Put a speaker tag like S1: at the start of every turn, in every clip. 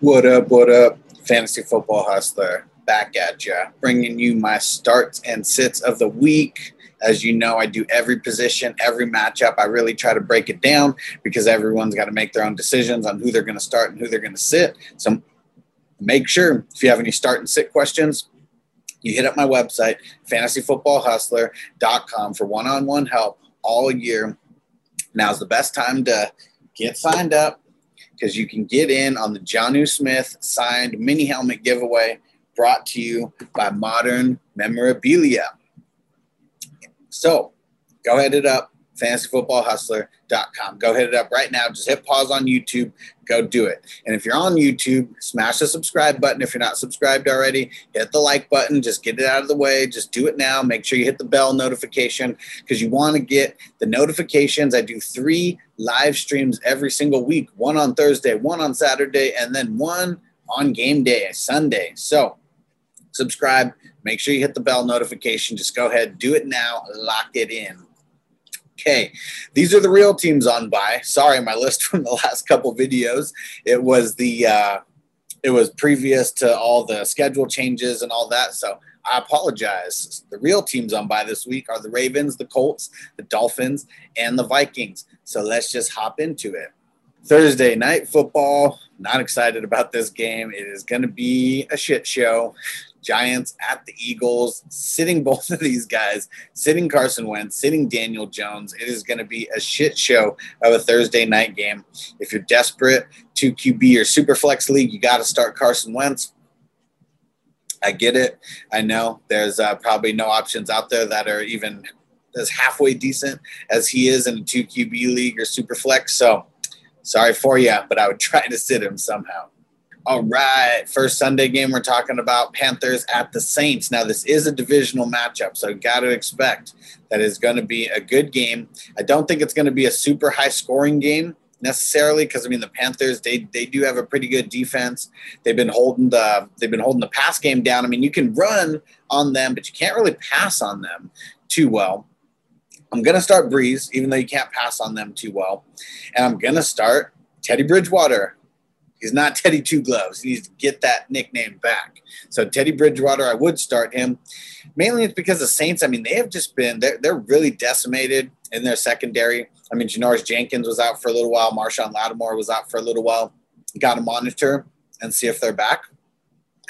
S1: What up, what up? Fantasy Football Hustler back at ya, bringing you my starts and sits of the week. As you know, I do every position, every matchup. I really try to break it down because everyone's got to make their own decisions on who they're going to start and who they're going to sit. So make sure if you have any start and sit questions, you hit up my website, fantasyfootballhustler.com for one on one help all year. Now's the best time to get signed up because you can get in on the Jonnu Smith signed mini helmet giveaway brought to you by Modern Memorabilia. So go ahead it up, fantasyfootballhustler.com. Go hit it up right now. Just hit pause on YouTube. Go do it. And if you're on YouTube, smash the subscribe button. If you're not subscribed already, hit the like button. Just get it out of the way. Just do it now. Make sure you hit the bell notification because you want to get the notifications. I do three live streams every single week one on Thursday, one on Saturday, and then one on game day, Sunday. So subscribe. Make sure you hit the bell notification. Just go ahead, do it now, lock it in. Okay, these are the real teams on by. Sorry, my list from the last couple videos. It was the uh, it was previous to all the schedule changes and all that. So I apologize. The real teams on by this week are the Ravens, the Colts, the Dolphins, and the Vikings. So let's just hop into it. Thursday night football. Not excited about this game. It is going to be a shit show. Giants at the Eagles, sitting both of these guys, sitting Carson Wentz, sitting Daniel Jones. It is going to be a shit show of a Thursday night game. If you're desperate to QB or super flex league, you got to start Carson Wentz. I get it. I know there's uh, probably no options out there that are even as halfway decent as he is in a two QB league or super flex. So sorry for you, but I would try to sit him somehow. All right, first Sunday game we're talking about Panthers at the Saints. Now this is a divisional matchup, so got to expect that is going to be a good game. I don't think it's going to be a super high scoring game necessarily because I mean the Panthers they they do have a pretty good defense. They've been holding the they've been holding the pass game down. I mean you can run on them, but you can't really pass on them too well. I'm gonna start Brees, even though you can't pass on them too well, and I'm gonna start Teddy Bridgewater. He's not Teddy Two Gloves. He needs to get that nickname back. So Teddy Bridgewater, I would start him. Mainly it's because the Saints, I mean, they have just been they're, they're really decimated in their secondary. I mean, Janoris Jenkins was out for a little while. Marshon Lattimore was out for a little while. Got to monitor and see if they're back.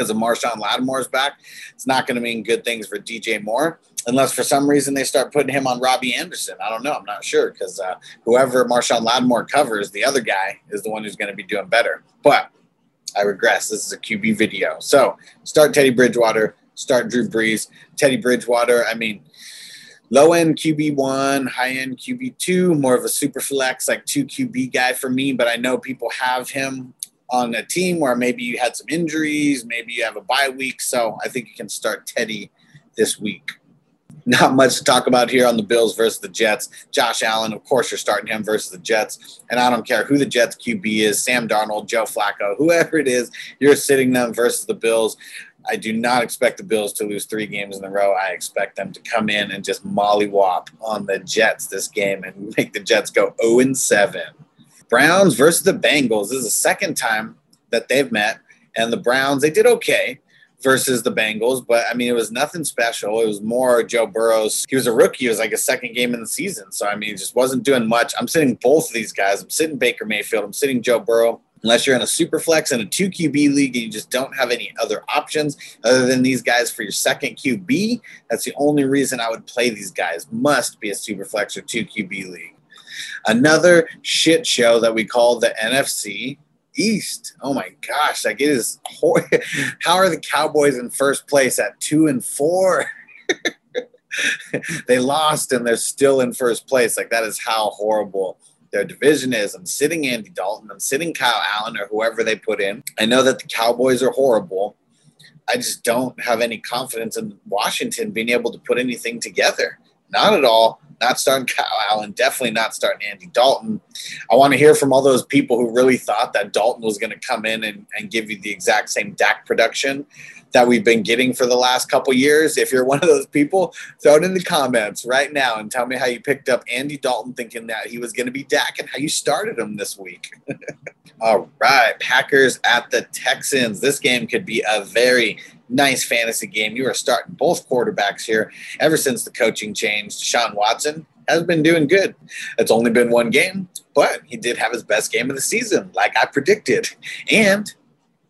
S1: Because if Marshon Lattimore is back, it's not going to mean good things for DJ Moore unless for some reason they start putting him on Robbie Anderson. I don't know. I'm not sure because uh, whoever Marshon Lattimore covers, the other guy is the one who's going to be doing better. But I regress. This is a QB video. So start Teddy Bridgewater, start Drew Brees. Teddy Bridgewater, I mean, low end QB one, high end QB two, more of a super flex, like two QB guy for me. But I know people have him on a team where maybe you had some injuries, maybe you have a bye week. So I think you can start Teddy this week not much to talk about here on the Bills versus the Jets. Josh Allen, of course, you're starting him versus the Jets. And I don't care who the Jets QB is Sam Darnold, Joe Flacco, whoever it is, you're sitting them versus the Bills. I do not expect the Bills to lose three games in a row. I expect them to come in and just mollywop on the Jets this game and make the Jets go 0 7. Browns versus the Bengals. This is the second time that they've met. And the Browns, they did okay versus the Bengals. But I mean, it was nothing special. It was more Joe Burrow's. He was a rookie. It was like a second game in the season. So I mean, he just wasn't doing much. I'm sitting both of these guys. I'm sitting Baker Mayfield. I'm sitting Joe Burrow. Unless you're in a super flex and a two QB league and you just don't have any other options other than these guys for your second QB, that's the only reason I would play these guys. Must be a super flex or two QB league. Another shit show that we call the NFC East. Oh my gosh, like it is. Hor- How are the Cowboys in first place at two and four? they lost and they're still in first place. Like that is how horrible their division is. I'm sitting Andy Dalton. I'm sitting Kyle Allen or whoever they put in. I know that the Cowboys are horrible. I just don't have any confidence in Washington being able to put anything together. Not at all. Not starting Kyle Allen. Definitely not starting Andy Dalton. I want to hear from all those people who really thought that Dalton was going to come in and, and give you the exact same Dak production that we've been getting for the last couple years. If you're one of those people, throw it in the comments right now and tell me how you picked up Andy Dalton thinking that he was going to be Dak and how you started him this week. All right, Packers at the Texans. This game could be a very nice fantasy game. You are starting both quarterbacks here ever since the coaching changed. Sean Watson has been doing good. It's only been one game, but he did have his best game of the season, like I predicted. And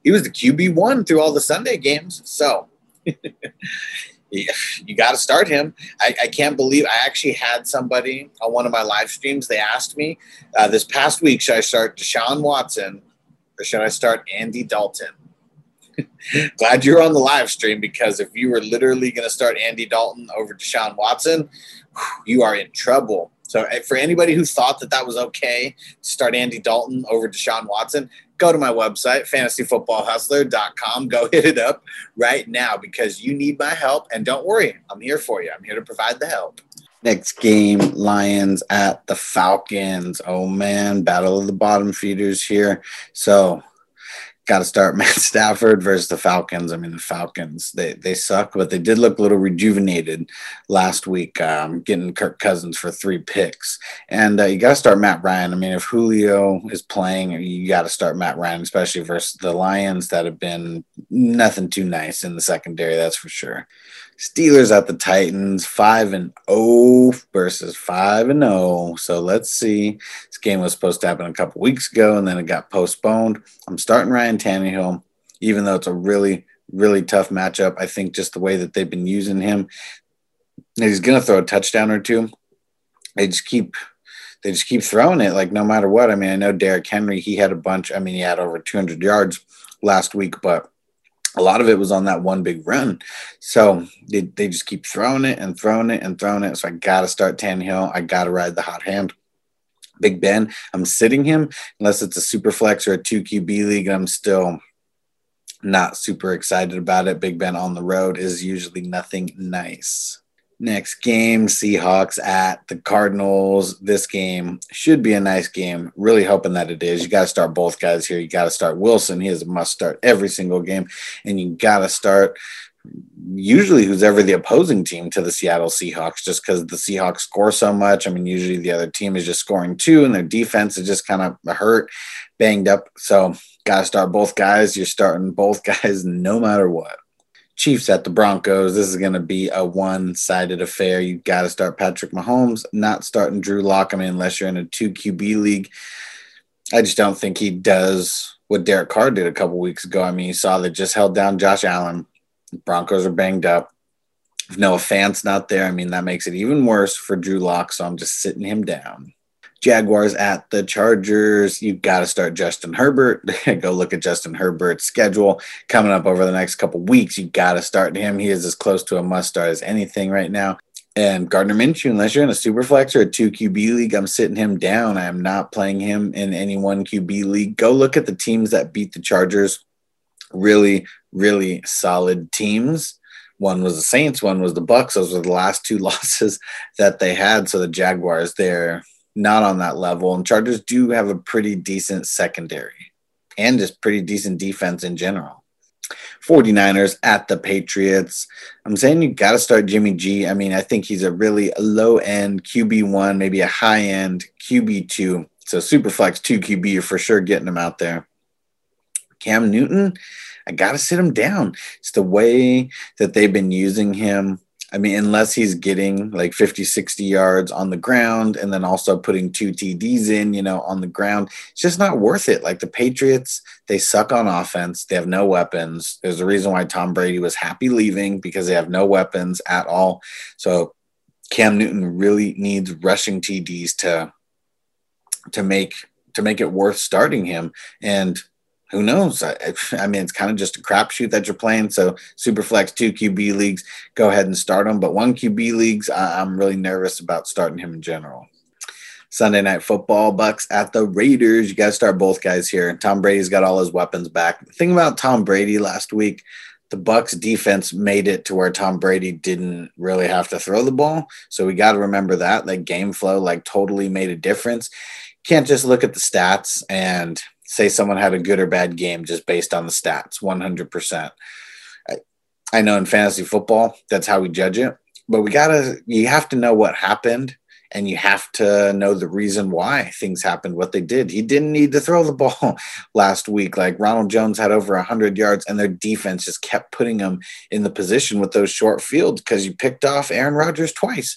S1: he was the QB1 through all the Sunday games. So you got to start him. I, I, can't believe I actually had somebody on one of my live streams. They asked me uh, this past week, should I start Deshaun Watson or should I start Andy Dalton? Glad you're on the live stream because if you were literally going to start Andy Dalton over Deshaun Watson, you are in trouble. So eh, for anybody who thought that that was okay to start Andy Dalton over Deshaun Watson, go to my website, fantasyfootballhustler.com. Go hit it up right now because you need my help. And don't worry, I'm here for you. I'm here to provide the help. Next game, Lions at the Falcons. Oh man, battle of the bottom feeders here. So got to start Matt Stafford versus the Falcons. I mean, the Falcons they they suck, but they did look a little rejuvenated last week, um, getting Kirk Cousins for three picks. And uh, you got to start Matt Ryan. I mean, if Julio is playing, you got to start Matt Ryan, especially versus the Lions that have been nothing too nice in the secondary. That's for sure. Steelers at the Titans, five and zero oh versus five and zero. Oh. So let's see. This game was supposed to happen a couple weeks ago, and then it got postponed. I'm starting Ryan Tannehill, even though it's a really, really tough matchup. I think just the way that they've been using him, he's going to throw a touchdown or two. They just keep they just keep throwing it like no matter what. I mean, I know Derrick Henry, he had a bunch. I mean, he had over 200 yards last week, but a lot of it was on that one big run. So they, they just keep throwing it and throwing it and throwing it. So I got to start Tannehill. I got to ride the hot hand. Big Ben, I'm sitting him unless it's a super flex or a 2 QB league. I'm still not super excited about it. Big Ben on the road is usually nothing nice. Next game, Seahawks at the Cardinals. This game should be a nice game. Really hoping that it is. You got to start both guys here. You got to start Wilson. He is a must start every single game. And you got to start usually who's ever the opposing team to the Seattle Seahawks just because the Seahawks score so much. I mean, usually the other team is just scoring two and their defense is just kind of hurt, banged up. So, got to start both guys. You're starting both guys no matter what. Chiefs at the Broncos. This is going to be a one sided affair. You got to start Patrick Mahomes, not starting Drew Lock. I mean, unless you're in a two QB league. I just don't think he does what Derek Carr did a couple weeks ago. I mean, you saw that just held down Josh Allen. Broncos are banged up. If Noah Fant's not there, I mean, that makes it even worse for Drew Lock. So I'm just sitting him down. Jaguars at the Chargers. You've got to start Justin Herbert. Go look at Justin Herbert's schedule coming up over the next couple weeks. You've got to start him. He is as close to a must start as anything right now. And Gardner Minshew, unless you're in a super flex or a two QB league, I'm sitting him down. I am not playing him in any one QB league. Go look at the teams that beat the Chargers. Really, really solid teams. One was the Saints, one was the Bucs. Those were the last two losses that they had. So the Jaguars, they're not on that level. And Chargers do have a pretty decent secondary and just pretty decent defense in general. 49ers at the Patriots. I'm saying you got to start Jimmy G. I mean, I think he's a really low end QB1, maybe a high end QB2. So super flex 2 QB, you're for sure getting him out there. Cam Newton, I got to sit him down. It's the way that they've been using him I mean, unless he's getting like 50, 60 yards on the ground and then also putting two TDs in, you know, on the ground, it's just not worth it. Like the Patriots, they suck on offense. They have no weapons. There's a reason why Tom Brady was happy leaving because they have no weapons at all. So Cam Newton really needs rushing TDs to to make to make it worth starting him. And who knows? I, I, mean, it's kind of just a crapshoot that you're playing. So, Superflex two QB leagues, go ahead and start them. But one QB leagues, I, I'm really nervous about starting him in general. Sunday night football, Bucs at the Raiders. You to start both guys here. Tom Brady's got all his weapons back. The thing about Tom Brady last week, the Bucs defense made it to where Tom Brady didn't really have to throw the ball. So we got to remember that. Like game flow, like totally made a difference. Can't just look at the stats and say someone had a good or bad game just based on the stats 100% I, I know in fantasy football that's how we judge it but we gotta you have to know what happened and you have to know the reason why things happened what they did. He didn't need to throw the ball last week. Like Ronald Jones had over 100 yards, and their defense just kept putting them in the position with those short fields because you picked off Aaron Rodgers twice.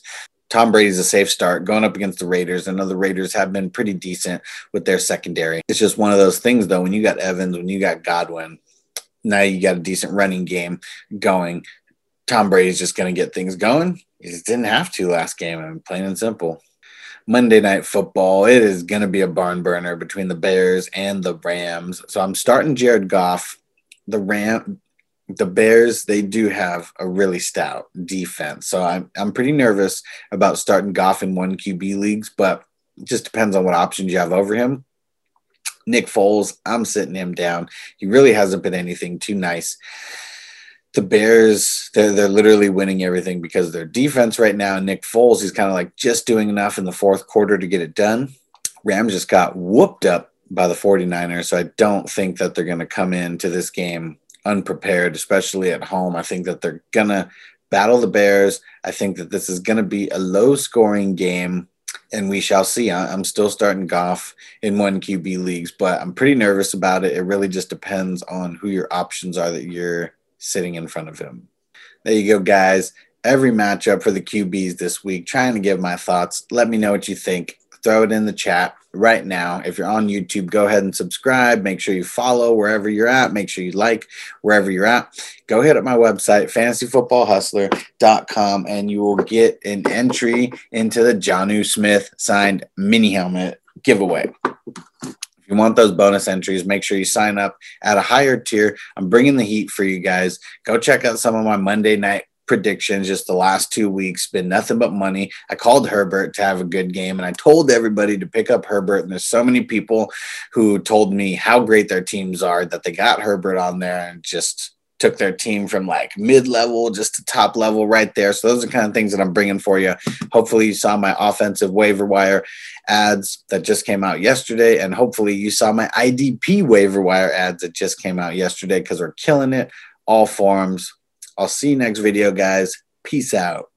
S1: Tom Brady's a safe start going up against the Raiders. I know the Raiders have been pretty decent with their secondary. It's just one of those things, though, when you got Evans, when you got Godwin, now you got a decent running game going. Tom Brady's just going to get things going. He just didn't have to last game, I mean, plain and simple. Monday Night Football, it is going to be a barn burner between the Bears and the Rams. So I'm starting Jared Goff. The Ram, the Bears, they do have a really stout defense. So I'm, I'm pretty nervous about starting Goff in one QB leagues, but just depends on what options you have over him. Nick Foles, I'm sitting him down. He really hasn't been anything too nice. The Bears, they're, they're literally winning everything because their defense right now. Nick Foles, he's kind of like just doing enough in the fourth quarter to get it done. Rams just got whooped up by the 49ers. So I don't think that they're going to come into this game unprepared, especially at home. I think that they're going to battle the Bears. I think that this is going to be a low scoring game, and we shall see. I'm still starting Goff in one QB leagues, but I'm pretty nervous about it. It really just depends on who your options are that you're sitting in front of him. There you go, guys. Every matchup for the QBs this week, trying to give my thoughts. Let me know what you think. Throw it in the chat right now. If you're on YouTube, go ahead and subscribe. Make sure you follow wherever you're at. Make sure you like wherever you're at. Go hit up my website, fantasyfootballhustler.com, and you will get an entry into the Jonnu Smith signed mini helmet giveaway. If you want those bonus entries, make sure you sign up at a higher tier. I'm bringing the heat for you guys. Go check out some of my Monday night predictions just the last two weeks been nothing but money. I called Herbert to have a good game and I told everybody to pick up Herbert. And there's so many people who told me how great their teams are that they got Herbert on there and just took their team from like mid level just to top level right there. So those are kind of things that I'm bringing for you. Hopefully you saw my offensive waiver wire ads that just came out yesterday. And hopefully you saw my IDP waiver wire ads that just came out yesterday because we're killing it all forms I'll see you next video, guys. Peace out.